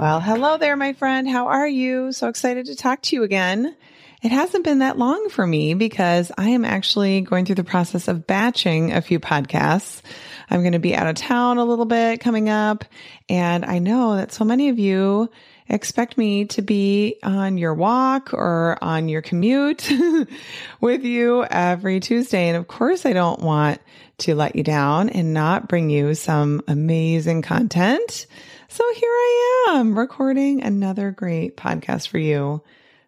Well, hello there, my friend. How are you? So excited to talk to you again. It hasn't been that long for me because I am actually going through the process of batching a few podcasts. I'm going to be out of town a little bit coming up. And I know that so many of you expect me to be on your walk or on your commute with you every Tuesday. And of course, I don't want to let you down and not bring you some amazing content. So here I am recording another great podcast for you.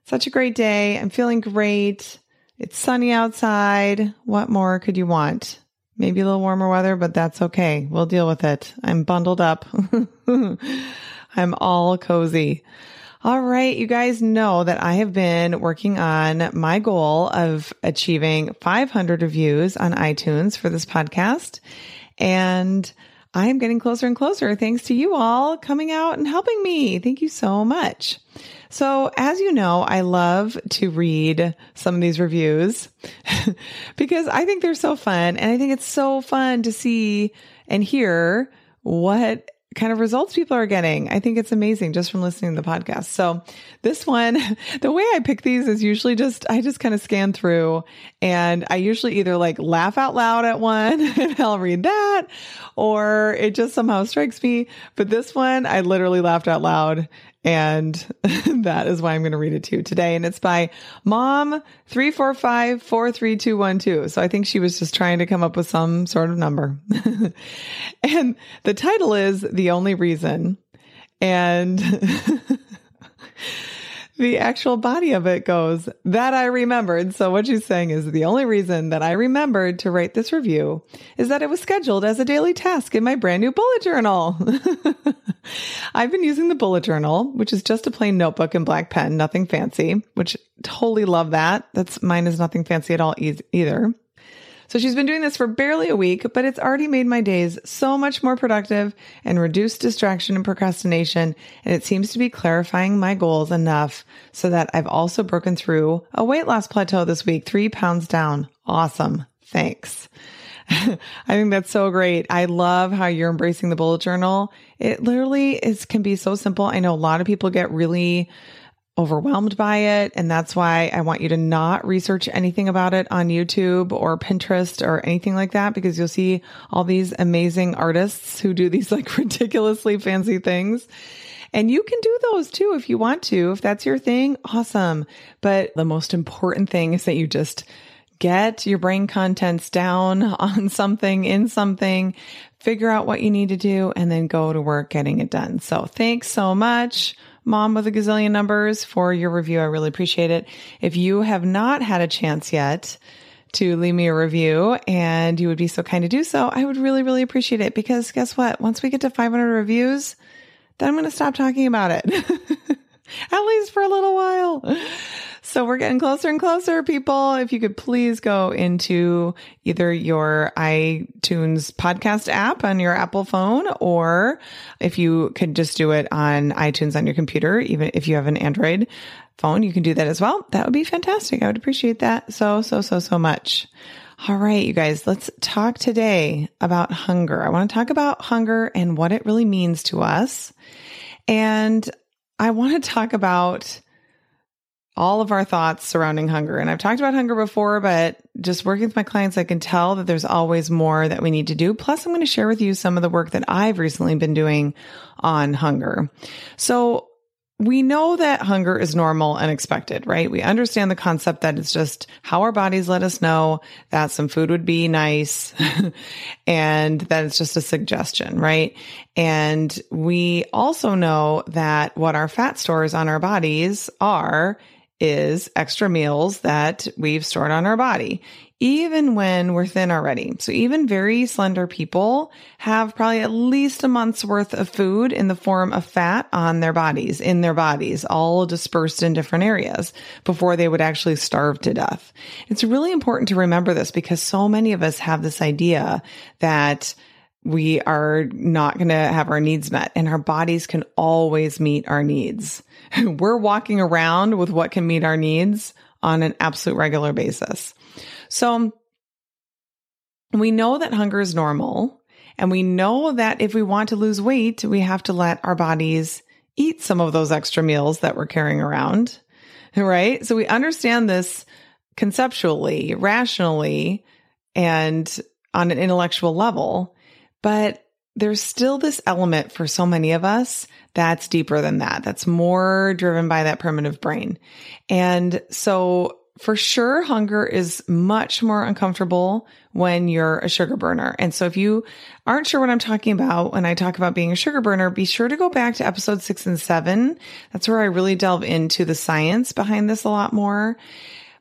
Such a great day. I'm feeling great. It's sunny outside. What more could you want? Maybe a little warmer weather, but that's okay. We'll deal with it. I'm bundled up. I'm all cozy. All right. You guys know that I have been working on my goal of achieving 500 reviews on iTunes for this podcast. And I am getting closer and closer thanks to you all coming out and helping me. Thank you so much. So, as you know, I love to read some of these reviews because I think they're so fun. And I think it's so fun to see and hear what kind of results people are getting. I think it's amazing just from listening to the podcast. So this one, the way I pick these is usually just, I just kind of scan through and I usually either like laugh out loud at one and I'll read that or it just somehow strikes me. But this one, I literally laughed out loud and that is why I'm going to read it to you today. And it's by mom 345 So I think she was just trying to come up with some sort of number. and the title is The Only Reason. And the actual body of it goes that I remembered. So what she's saying is the only reason that I remembered to write this review is that it was scheduled as a daily task in my brand new bullet journal. I've been using the bullet journal, which is just a plain notebook and black pen, nothing fancy, which totally love that. That's mine is nothing fancy at all e- either. So she's been doing this for barely a week, but it's already made my days so much more productive and reduced distraction and procrastination. And it seems to be clarifying my goals enough so that I've also broken through a weight loss plateau this week, three pounds down. Awesome. Thanks. I think that's so great. I love how you're embracing the bullet journal. It literally is can be so simple. I know a lot of people get really overwhelmed by it. And that's why I want you to not research anything about it on YouTube or Pinterest or anything like that, because you'll see all these amazing artists who do these like ridiculously fancy things. And you can do those too if you want to. If that's your thing, awesome. But the most important thing is that you just get your brain contents down on something, in something, figure out what you need to do, and then go to work getting it done. So thanks so much mom with a gazillion numbers for your review. I really appreciate it. If you have not had a chance yet to leave me a review and you would be so kind to do so, I would really, really appreciate it because guess what? Once we get to 500 reviews, then I'm going to stop talking about it. At least for a little while. So we're getting closer and closer, people. If you could please go into either your iTunes podcast app on your Apple phone, or if you could just do it on iTunes on your computer, even if you have an Android phone, you can do that as well. That would be fantastic. I would appreciate that so, so, so, so much. All right, you guys, let's talk today about hunger. I want to talk about hunger and what it really means to us. And I want to talk about all of our thoughts surrounding hunger. And I've talked about hunger before, but just working with my clients, I can tell that there's always more that we need to do. Plus, I'm going to share with you some of the work that I've recently been doing on hunger. So we know that hunger is normal and expected, right? We understand the concept that it's just how our bodies let us know that some food would be nice and that it's just a suggestion, right? And we also know that what our fat stores on our bodies are is extra meals that we've stored on our body, even when we're thin already. So even very slender people have probably at least a month's worth of food in the form of fat on their bodies, in their bodies, all dispersed in different areas before they would actually starve to death. It's really important to remember this because so many of us have this idea that we are not going to have our needs met and our bodies can always meet our needs. We're walking around with what can meet our needs on an absolute regular basis. So we know that hunger is normal and we know that if we want to lose weight, we have to let our bodies eat some of those extra meals that we're carrying around. Right. So we understand this conceptually, rationally, and on an intellectual level. But there's still this element for so many of us that's deeper than that. That's more driven by that primitive brain. And so for sure, hunger is much more uncomfortable when you're a sugar burner. And so if you aren't sure what I'm talking about when I talk about being a sugar burner, be sure to go back to episode six and seven. That's where I really delve into the science behind this a lot more.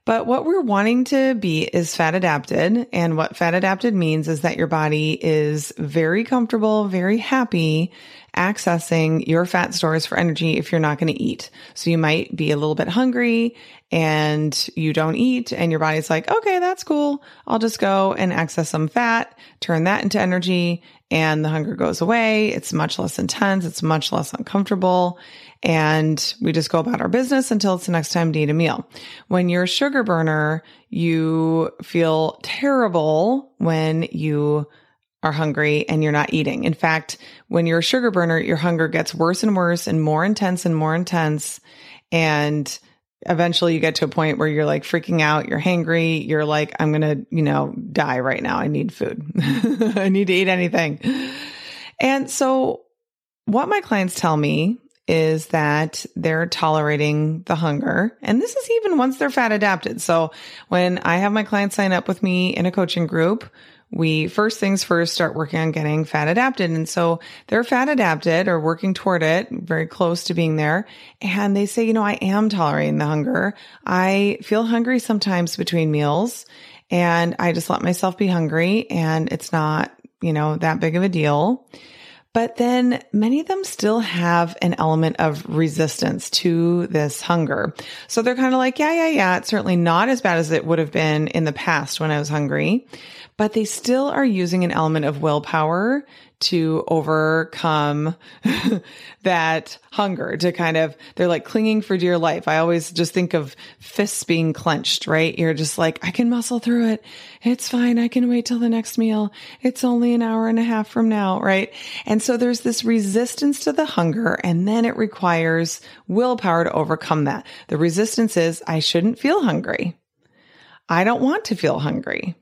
But what we're wanting to be is fat adapted. And what fat adapted means is that your body is very comfortable, very happy accessing your fat stores for energy if you're not going to eat. So you might be a little bit hungry and you don't eat and your body's like, okay, that's cool. I'll just go and access some fat, turn that into energy and the hunger goes away. It's much less intense. It's much less uncomfortable. And we just go about our business until it's the next time to eat a meal. When you're a sugar burner, you feel terrible when you are hungry and you're not eating. In fact, when you're a sugar burner, your hunger gets worse and worse and more intense and more intense. And eventually you get to a point where you're like freaking out, you're hangry, you're like, I'm going to, you know, die right now. I need food. I need to eat anything. And so what my clients tell me is that they're tolerating the hunger. And this is even once they're fat adapted. So when I have my clients sign up with me in a coaching group, we first things first start working on getting fat adapted. And so they're fat adapted or working toward it, very close to being there. And they say, you know, I am tolerating the hunger. I feel hungry sometimes between meals and I just let myself be hungry and it's not, you know, that big of a deal. But then many of them still have an element of resistance to this hunger. So they're kind of like, yeah, yeah, yeah. It's certainly not as bad as it would have been in the past when I was hungry but they still are using an element of willpower to overcome that hunger to kind of, they're like clinging for dear life. I always just think of fists being clenched, right? You're just like, I can muscle through it. It's fine. I can wait till the next meal. It's only an hour and a half from now, right? And so there's this resistance to the hunger and then it requires willpower to overcome that. The resistance is I shouldn't feel hungry. I don't want to feel hungry.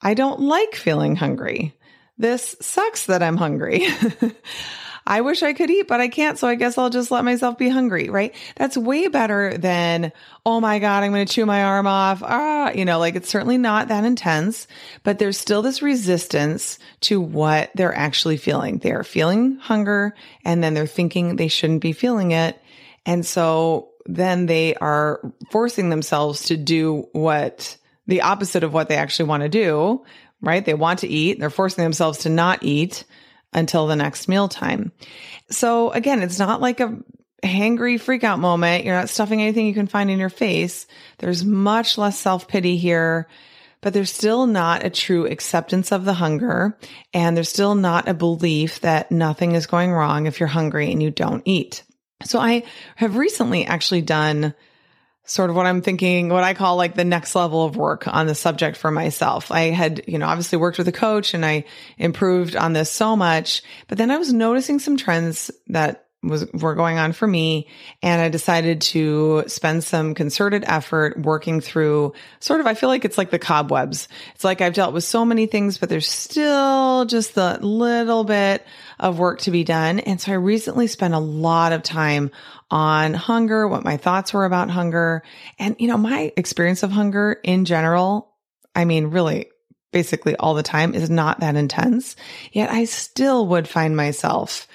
I don't like feeling hungry. This sucks that I'm hungry. I wish I could eat, but I can't. So I guess I'll just let myself be hungry, right? That's way better than, oh my God, I'm going to chew my arm off. Ah, you know, like it's certainly not that intense, but there's still this resistance to what they're actually feeling. They're feeling hunger and then they're thinking they shouldn't be feeling it. And so then they are forcing themselves to do what the opposite of what they actually want to do, right? They want to eat. They're forcing themselves to not eat until the next meal time. So again, it's not like a hangry freakout moment. You're not stuffing anything you can find in your face. There's much less self pity here, but there's still not a true acceptance of the hunger. And there's still not a belief that nothing is going wrong if you're hungry and you don't eat. So I have recently actually done sort of what I'm thinking, what I call like the next level of work on the subject for myself. I had, you know, obviously worked with a coach and I improved on this so much, but then I was noticing some trends that was were going on for me and I decided to spend some concerted effort working through sort of I feel like it's like the cobwebs. It's like I've dealt with so many things but there's still just a little bit of work to be done. And so I recently spent a lot of time on hunger, what my thoughts were about hunger. And, you know, my experience of hunger in general, I mean, really, basically all the time is not that intense. Yet I still would find myself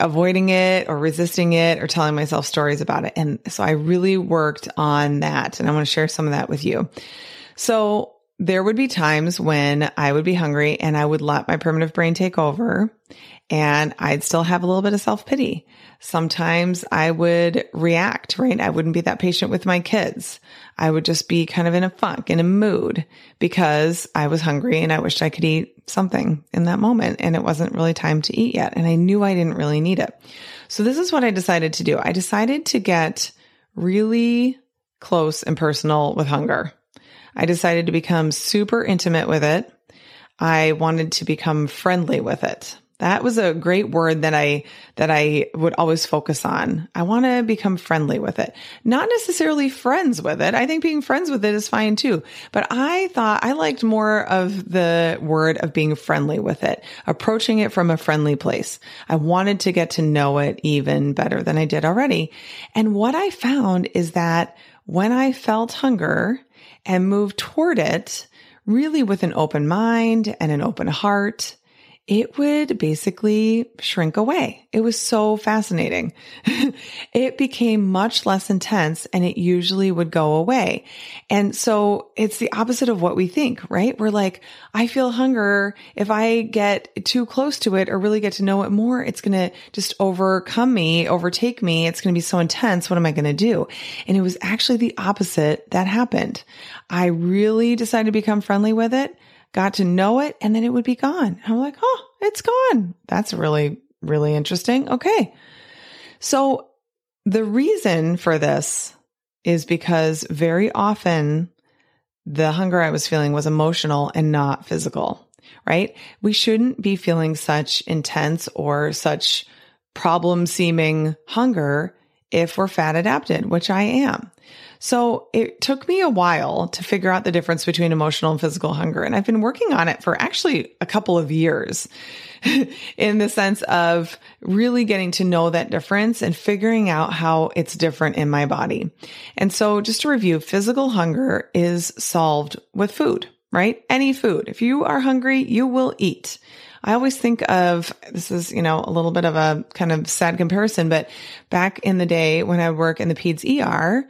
avoiding it or resisting it or telling myself stories about it. And so I really worked on that. And I want to share some of that with you. So there would be times when I would be hungry and I would let my primitive brain take over and I'd still have a little bit of self pity. Sometimes I would react, right? I wouldn't be that patient with my kids. I would just be kind of in a funk, in a mood because I was hungry and I wished I could eat something in that moment and it wasn't really time to eat yet. And I knew I didn't really need it. So this is what I decided to do. I decided to get really close and personal with hunger. I decided to become super intimate with it. I wanted to become friendly with it. That was a great word that I, that I would always focus on. I want to become friendly with it, not necessarily friends with it. I think being friends with it is fine too. But I thought I liked more of the word of being friendly with it, approaching it from a friendly place. I wanted to get to know it even better than I did already. And what I found is that when I felt hunger and moved toward it, really with an open mind and an open heart, it would basically shrink away. It was so fascinating. it became much less intense and it usually would go away. And so it's the opposite of what we think, right? We're like, I feel hunger. If I get too close to it or really get to know it more, it's going to just overcome me, overtake me. It's going to be so intense. What am I going to do? And it was actually the opposite that happened. I really decided to become friendly with it got to know it, and then it would be gone. I'm like, oh, it's gone. That's really, really interesting. Okay. So the reason for this is because very often the hunger I was feeling was emotional and not physical, right? We shouldn't be feeling such intense or such problem seeming hunger if we're fat adapted, which I am. So it took me a while to figure out the difference between emotional and physical hunger. And I've been working on it for actually a couple of years in the sense of really getting to know that difference and figuring out how it's different in my body. And so just to review, physical hunger is solved with food, right? Any food. If you are hungry, you will eat. I always think of this is, you know, a little bit of a kind of sad comparison, but back in the day when I work in the PEDS ER,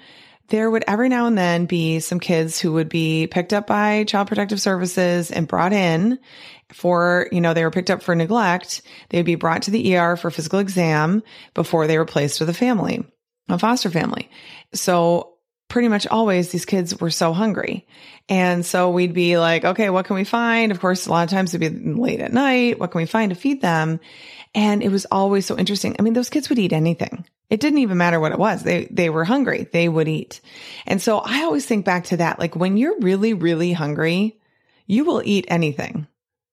there would every now and then be some kids who would be picked up by child protective services and brought in for, you know, they were picked up for neglect. They would be brought to the ER for physical exam before they were placed with a family, a foster family. So pretty much always these kids were so hungry. And so we'd be like, okay, what can we find? Of course, a lot of times it'd be late at night. What can we find to feed them? And it was always so interesting. I mean, those kids would eat anything. It didn't even matter what it was. They, they were hungry. They would eat. And so I always think back to that. Like when you're really, really hungry, you will eat anything,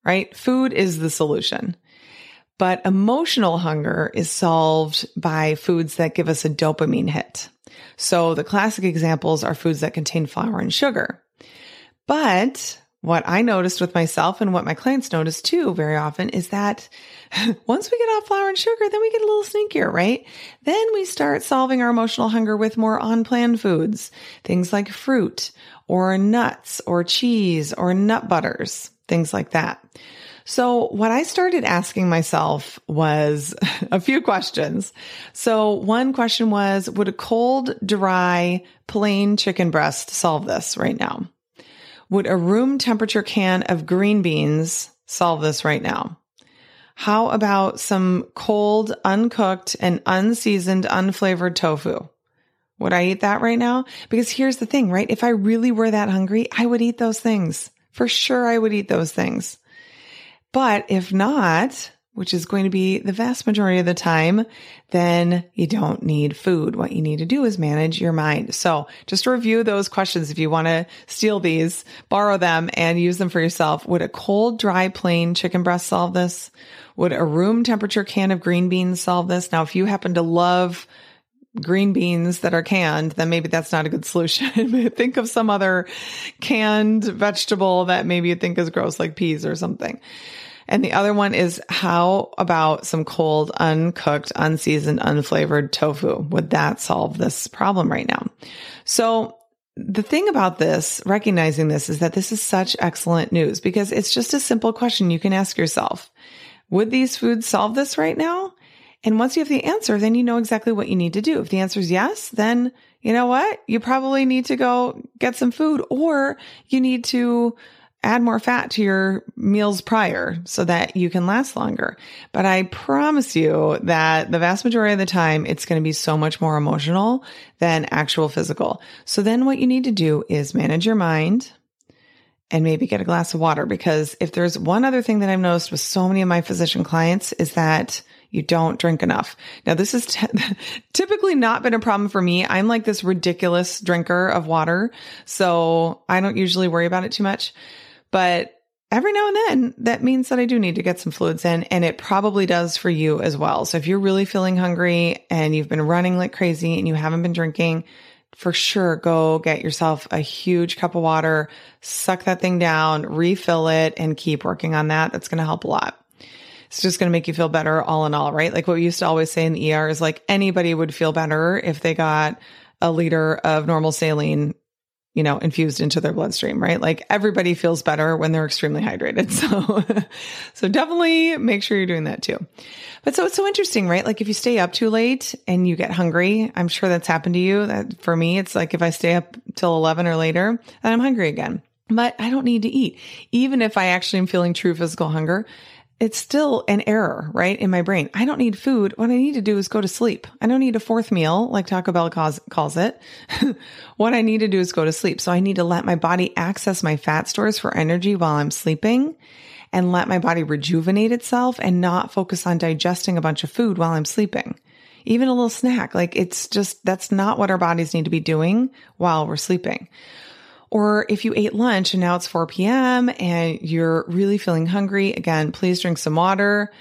right? Food is the solution. But emotional hunger is solved by foods that give us a dopamine hit. So the classic examples are foods that contain flour and sugar. But what I noticed with myself and what my clients notice too very often is that once we get off flour and sugar, then we get a little sneakier, right? Then we start solving our emotional hunger with more on plan foods, things like fruit or nuts or cheese or nut butters, things like that. So what I started asking myself was a few questions. So one question was, would a cold, dry, plain chicken breast solve this right now? Would a room temperature can of green beans solve this right now? How about some cold, uncooked and unseasoned, unflavored tofu? Would I eat that right now? Because here's the thing, right? If I really were that hungry, I would eat those things. For sure, I would eat those things. But if not, which is going to be the vast majority of the time, then you don't need food. What you need to do is manage your mind. So just review those questions. If you want to steal these, borrow them and use them for yourself. Would a cold, dry, plain chicken breast solve this? Would a room temperature can of green beans solve this? Now, if you happen to love green beans that are canned, then maybe that's not a good solution. think of some other canned vegetable that maybe you think is gross, like peas or something. And the other one is how about some cold, uncooked, unseasoned, unflavored tofu? Would that solve this problem right now? So the thing about this, recognizing this is that this is such excellent news because it's just a simple question you can ask yourself. Would these foods solve this right now? And once you have the answer, then you know exactly what you need to do. If the answer is yes, then you know what? You probably need to go get some food or you need to add more fat to your meals prior so that you can last longer. But I promise you that the vast majority of the time, it's going to be so much more emotional than actual physical. So then what you need to do is manage your mind and maybe get a glass of water. Because if there's one other thing that I've noticed with so many of my physician clients is that you don't drink enough. Now, this has t- typically not been a problem for me. I'm like this ridiculous drinker of water. So I don't usually worry about it too much. But every now and then that means that I do need to get some fluids in and it probably does for you as well. So if you're really feeling hungry and you've been running like crazy and you haven't been drinking, for sure go get yourself a huge cup of water, suck that thing down, refill it and keep working on that. That's going to help a lot. It's just going to make you feel better all in all, right? Like what we used to always say in the ER is like anybody would feel better if they got a liter of normal saline you know, infused into their bloodstream, right? Like everybody feels better when they're extremely hydrated. So, so definitely make sure you're doing that too. But so it's so interesting, right? Like if you stay up too late and you get hungry, I'm sure that's happened to you. That for me, it's like if I stay up till 11 or later, I'm hungry again. But I don't need to eat. Even if I actually am feeling true physical hunger, it's still an error, right? In my brain. I don't need food. What I need to do is go to sleep. I don't need a fourth meal like Taco Bell calls, calls it. what I need to do is go to sleep. So I need to let my body access my fat stores for energy while I'm sleeping and let my body rejuvenate itself and not focus on digesting a bunch of food while I'm sleeping. Even a little snack. Like it's just, that's not what our bodies need to be doing while we're sleeping. Or if you ate lunch and now it's 4 p.m. and you're really feeling hungry, again, please drink some water,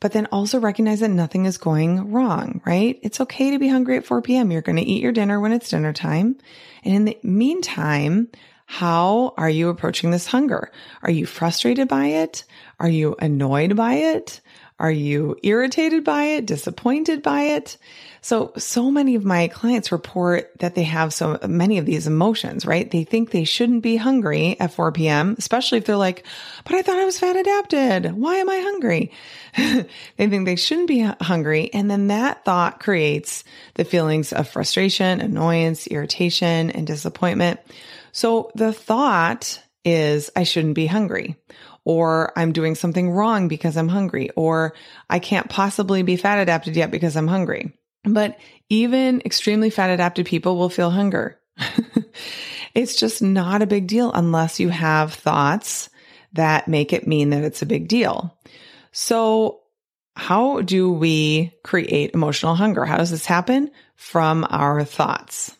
but then also recognize that nothing is going wrong, right? It's okay to be hungry at 4 p.m. You're going to eat your dinner when it's dinner time. And in the meantime, how are you approaching this hunger? Are you frustrated by it? Are you annoyed by it? Are you irritated by it, disappointed by it? So, so many of my clients report that they have so many of these emotions, right? They think they shouldn't be hungry at 4 p.m., especially if they're like, but I thought I was fat adapted. Why am I hungry? they think they shouldn't be hungry. And then that thought creates the feelings of frustration, annoyance, irritation, and disappointment. So the thought is, I shouldn't be hungry or I'm doing something wrong because I'm hungry, or I can't possibly be fat adapted yet because I'm hungry. But even extremely fat adapted people will feel hunger. it's just not a big deal unless you have thoughts that make it mean that it's a big deal. So how do we create emotional hunger? How does this happen? From our thoughts.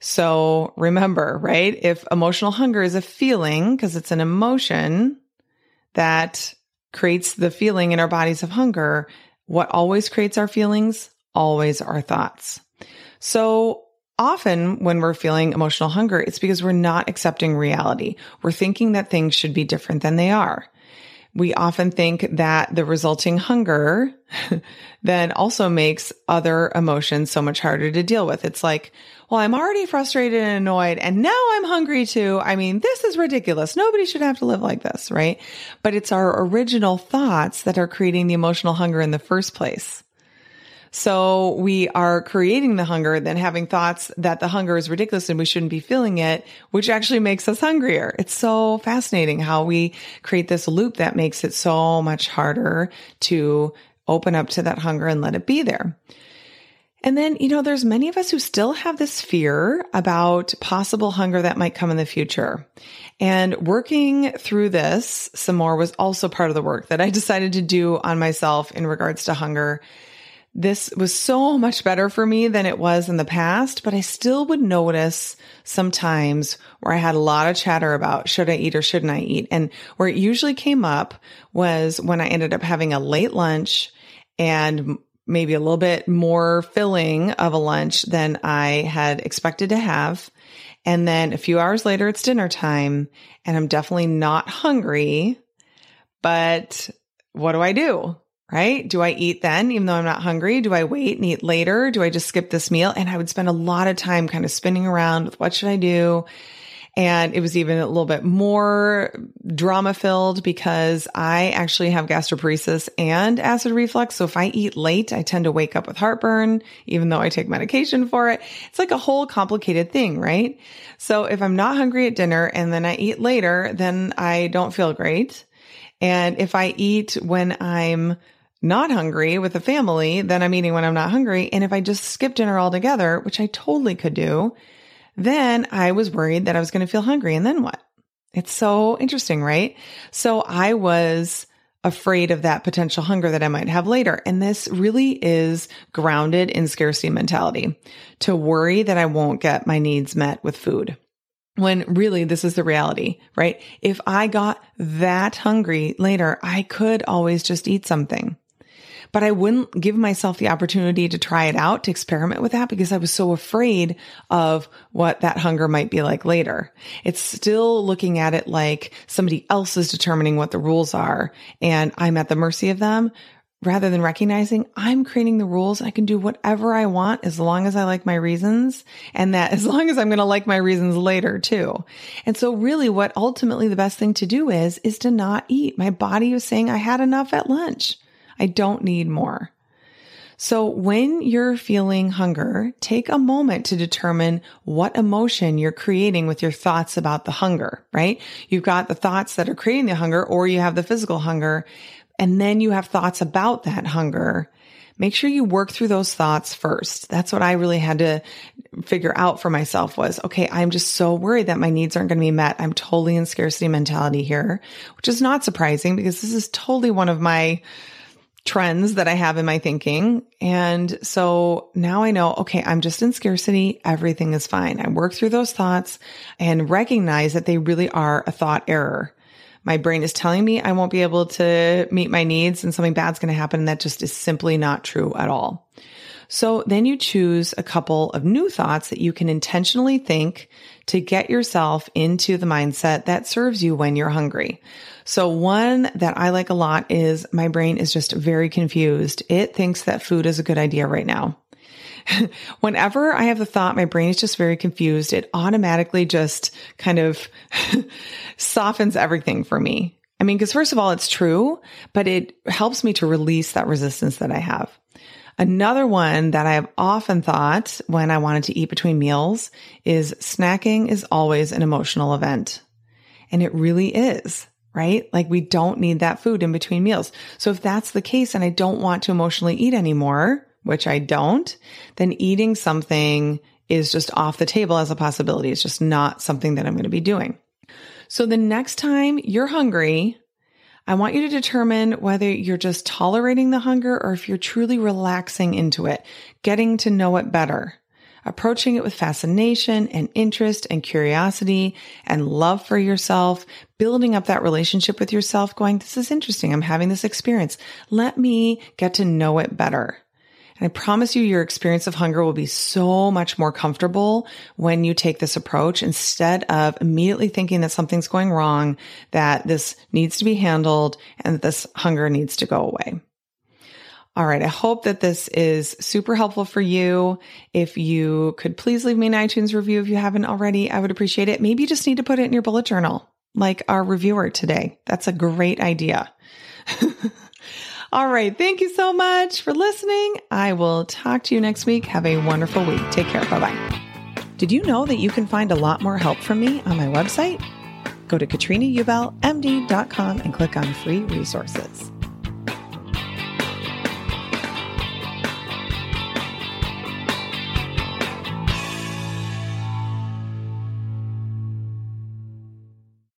So remember, right? If emotional hunger is a feeling, because it's an emotion that creates the feeling in our bodies of hunger, what always creates our feelings? Always our thoughts. So often when we're feeling emotional hunger, it's because we're not accepting reality. We're thinking that things should be different than they are we often think that the resulting hunger then also makes other emotions so much harder to deal with. It's like, well, I'm already frustrated and annoyed and now I'm hungry too. I mean, this is ridiculous. Nobody should have to live like this, right? But it's our original thoughts that are creating the emotional hunger in the first place. So we are creating the hunger, then having thoughts that the hunger is ridiculous and we shouldn't be feeling it, which actually makes us hungrier. It's so fascinating how we create this loop that makes it so much harder to open up to that hunger and let it be there. And then, you know, there's many of us who still have this fear about possible hunger that might come in the future. And working through this some more was also part of the work that I decided to do on myself in regards to hunger this was so much better for me than it was in the past, but I still would notice sometimes where I had a lot of chatter about should I eat or shouldn't I eat? And where it usually came up was when I ended up having a late lunch and maybe a little bit more filling of a lunch than I had expected to have. And then a few hours later, it's dinner time and I'm definitely not hungry. But what do I do? Right? Do I eat then, even though I'm not hungry? Do I wait and eat later? Do I just skip this meal? And I would spend a lot of time kind of spinning around with what should I do? And it was even a little bit more drama filled because I actually have gastroparesis and acid reflux. So if I eat late, I tend to wake up with heartburn, even though I take medication for it. It's like a whole complicated thing, right? So if I'm not hungry at dinner and then I eat later, then I don't feel great. And if I eat when I'm not hungry with a family, then I'm eating when I'm not hungry. And if I just skip dinner altogether, which I totally could do, then I was worried that I was going to feel hungry. And then what? It's so interesting, right? So I was afraid of that potential hunger that I might have later. And this really is grounded in scarcity mentality to worry that I won't get my needs met with food. When really this is the reality, right? If I got that hungry later, I could always just eat something but I wouldn't give myself the opportunity to try it out, to experiment with that because I was so afraid of what that hunger might be like later. It's still looking at it like somebody else is determining what the rules are and I'm at the mercy of them rather than recognizing I'm creating the rules. I can do whatever I want as long as I like my reasons and that as long as I'm going to like my reasons later too. And so really what ultimately the best thing to do is, is to not eat. My body was saying I had enough at lunch. I don't need more. So when you're feeling hunger, take a moment to determine what emotion you're creating with your thoughts about the hunger, right? You've got the thoughts that are creating the hunger or you have the physical hunger and then you have thoughts about that hunger. Make sure you work through those thoughts first. That's what I really had to figure out for myself was, okay, I'm just so worried that my needs aren't going to be met. I'm totally in scarcity mentality here, which is not surprising because this is totally one of my trends that I have in my thinking. And so now I know, okay, I'm just in scarcity. Everything is fine. I work through those thoughts and recognize that they really are a thought error. My brain is telling me I won't be able to meet my needs and something bad's going to happen. And that just is simply not true at all. So then you choose a couple of new thoughts that you can intentionally think to get yourself into the mindset that serves you when you're hungry. So one that I like a lot is my brain is just very confused. It thinks that food is a good idea right now. Whenever I have the thought my brain is just very confused, it automatically just kind of softens everything for me. I mean, because first of all, it's true, but it helps me to release that resistance that I have. Another one that I have often thought when I wanted to eat between meals is snacking is always an emotional event. And it really is right? Like we don't need that food in between meals. So if that's the case and I don't want to emotionally eat anymore, which I don't, then eating something is just off the table as a possibility. It's just not something that I'm going to be doing. So the next time you're hungry, I want you to determine whether you're just tolerating the hunger or if you're truly relaxing into it, getting to know it better, approaching it with fascination and interest and curiosity and love for yourself, building up that relationship with yourself, going, this is interesting. I'm having this experience. Let me get to know it better. I promise you, your experience of hunger will be so much more comfortable when you take this approach instead of immediately thinking that something's going wrong, that this needs to be handled and that this hunger needs to go away. All right. I hope that this is super helpful for you. If you could please leave me an iTunes review if you haven't already, I would appreciate it. Maybe you just need to put it in your bullet journal, like our reviewer today. That's a great idea. All right. Thank you so much for listening. I will talk to you next week. Have a wonderful week. Take care. Bye bye. Did you know that you can find a lot more help from me on my website? Go to katrinaubelmd.com and click on free resources.